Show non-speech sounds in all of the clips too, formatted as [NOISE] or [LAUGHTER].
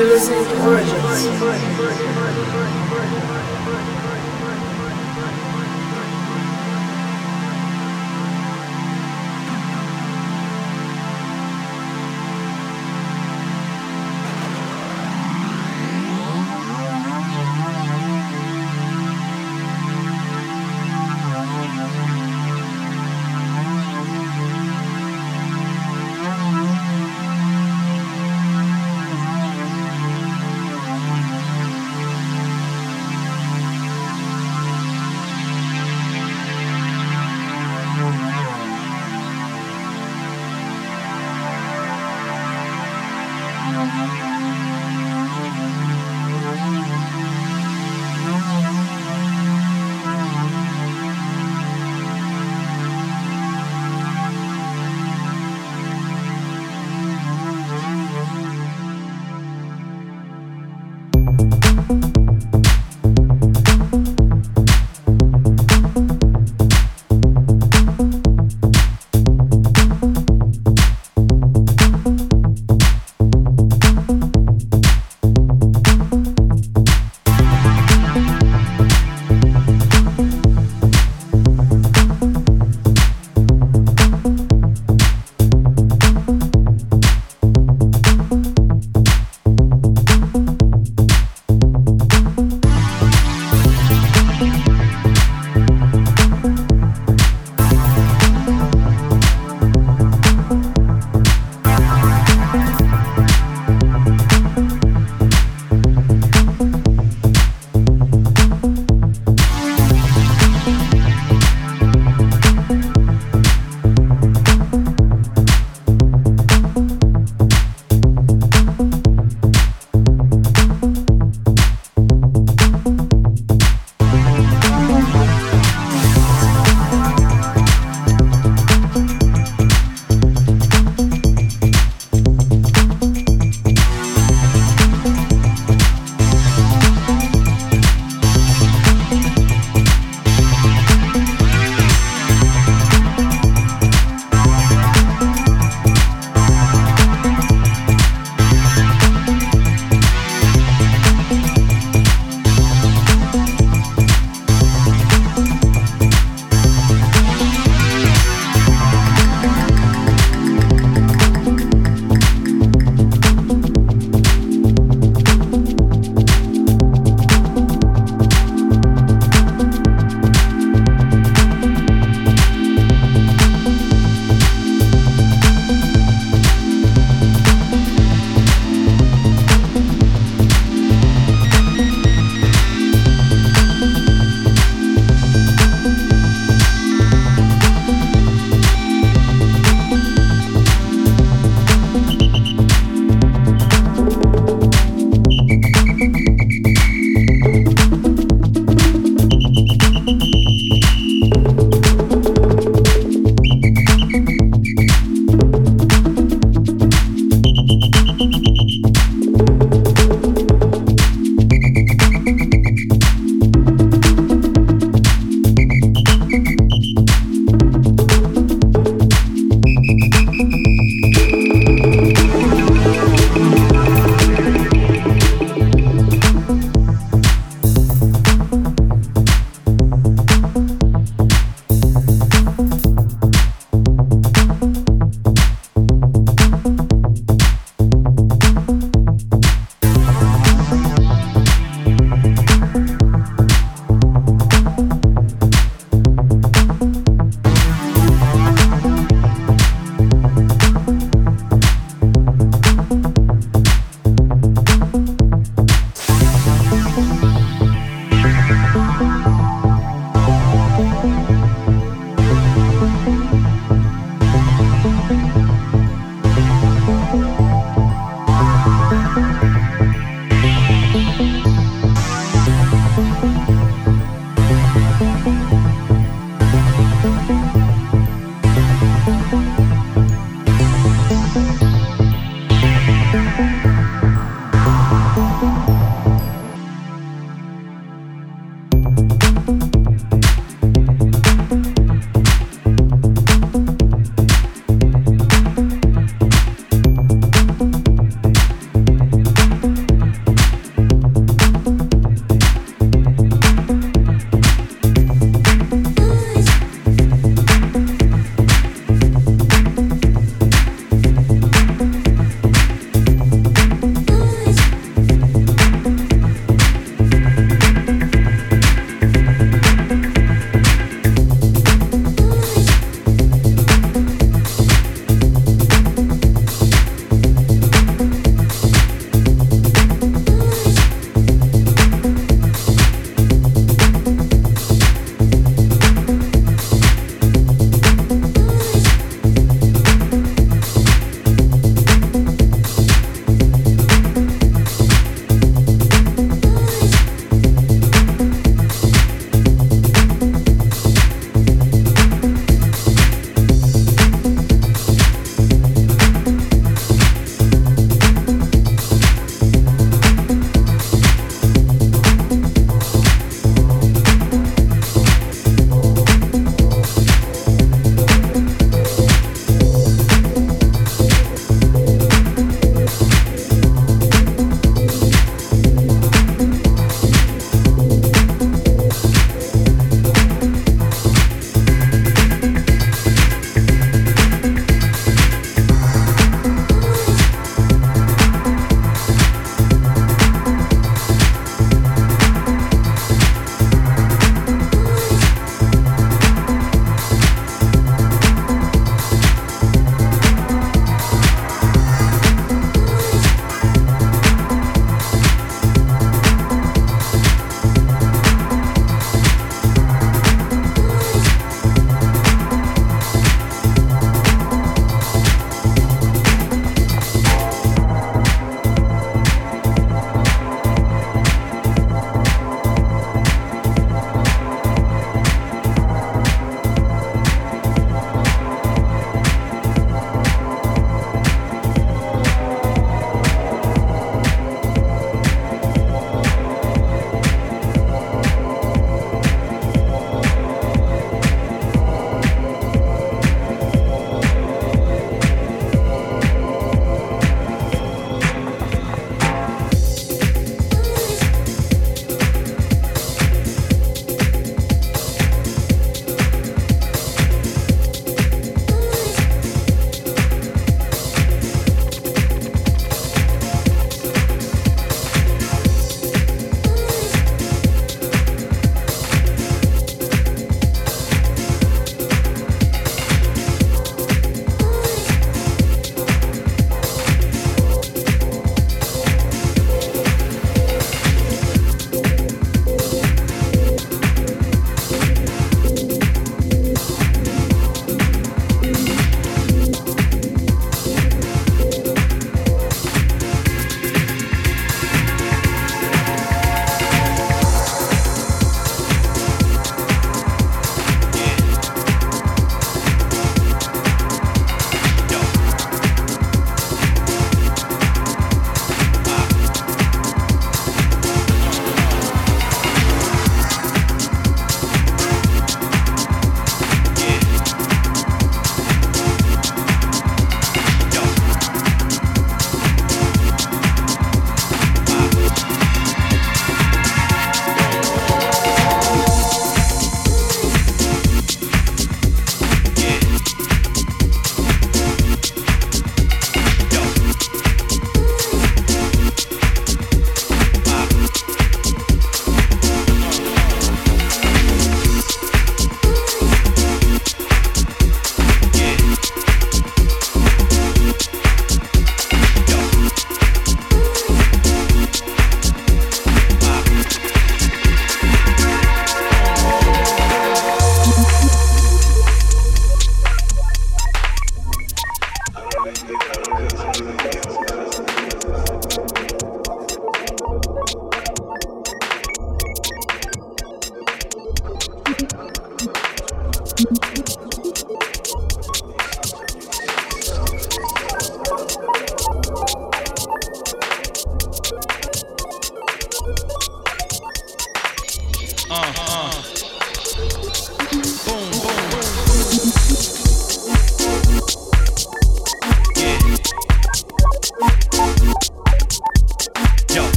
You're listening to Origins.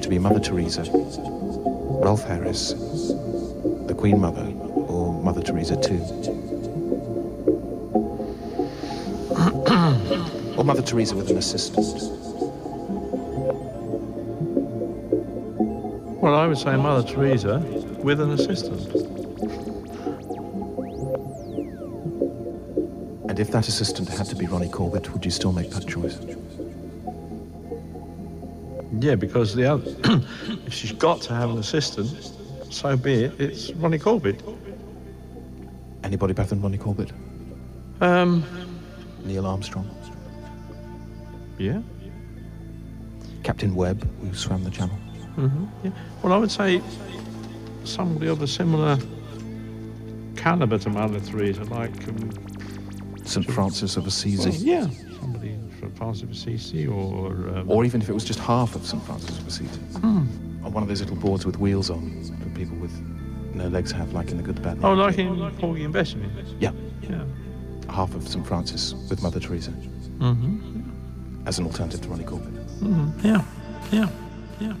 Would you prefer it to be Mother Teresa, Rolf Harris, the Queen Mother, or Mother Teresa too? [CLEARS THROAT] or Mother Teresa with an assistant? Well, I would say Mother Teresa with an assistant. And if that assistant had to be Ronnie Corbett, would you still make that choice? Yeah, because the other, [CLEARS THROAT] if she's got to have an assistant, so be it. It's Ronnie Corbett. Anybody better than Ronnie Corbett? Um, Neil Armstrong? yeah. Captain Webb, who swam the channel? Mm-hmm, yeah. Well, I would say somebody of a similar caliber to Mother Teresa, like um, St. Francis of well, Assisi? yeah, somebody from Francis of Assisi or um, Or even if it was just half of St. Francis of Assisi? Hmm. On one of those little boards with wheels on that people with no legs have, like in the good, the bad, the oh, like in Porgy and Bess, you mean? Yeah, Yeah. half of St. Francis with Mother Teresa Mm-hmm. as an alternative to Ronnie Corbett. Mm-hmm. Yeah. Yeah. Yeah.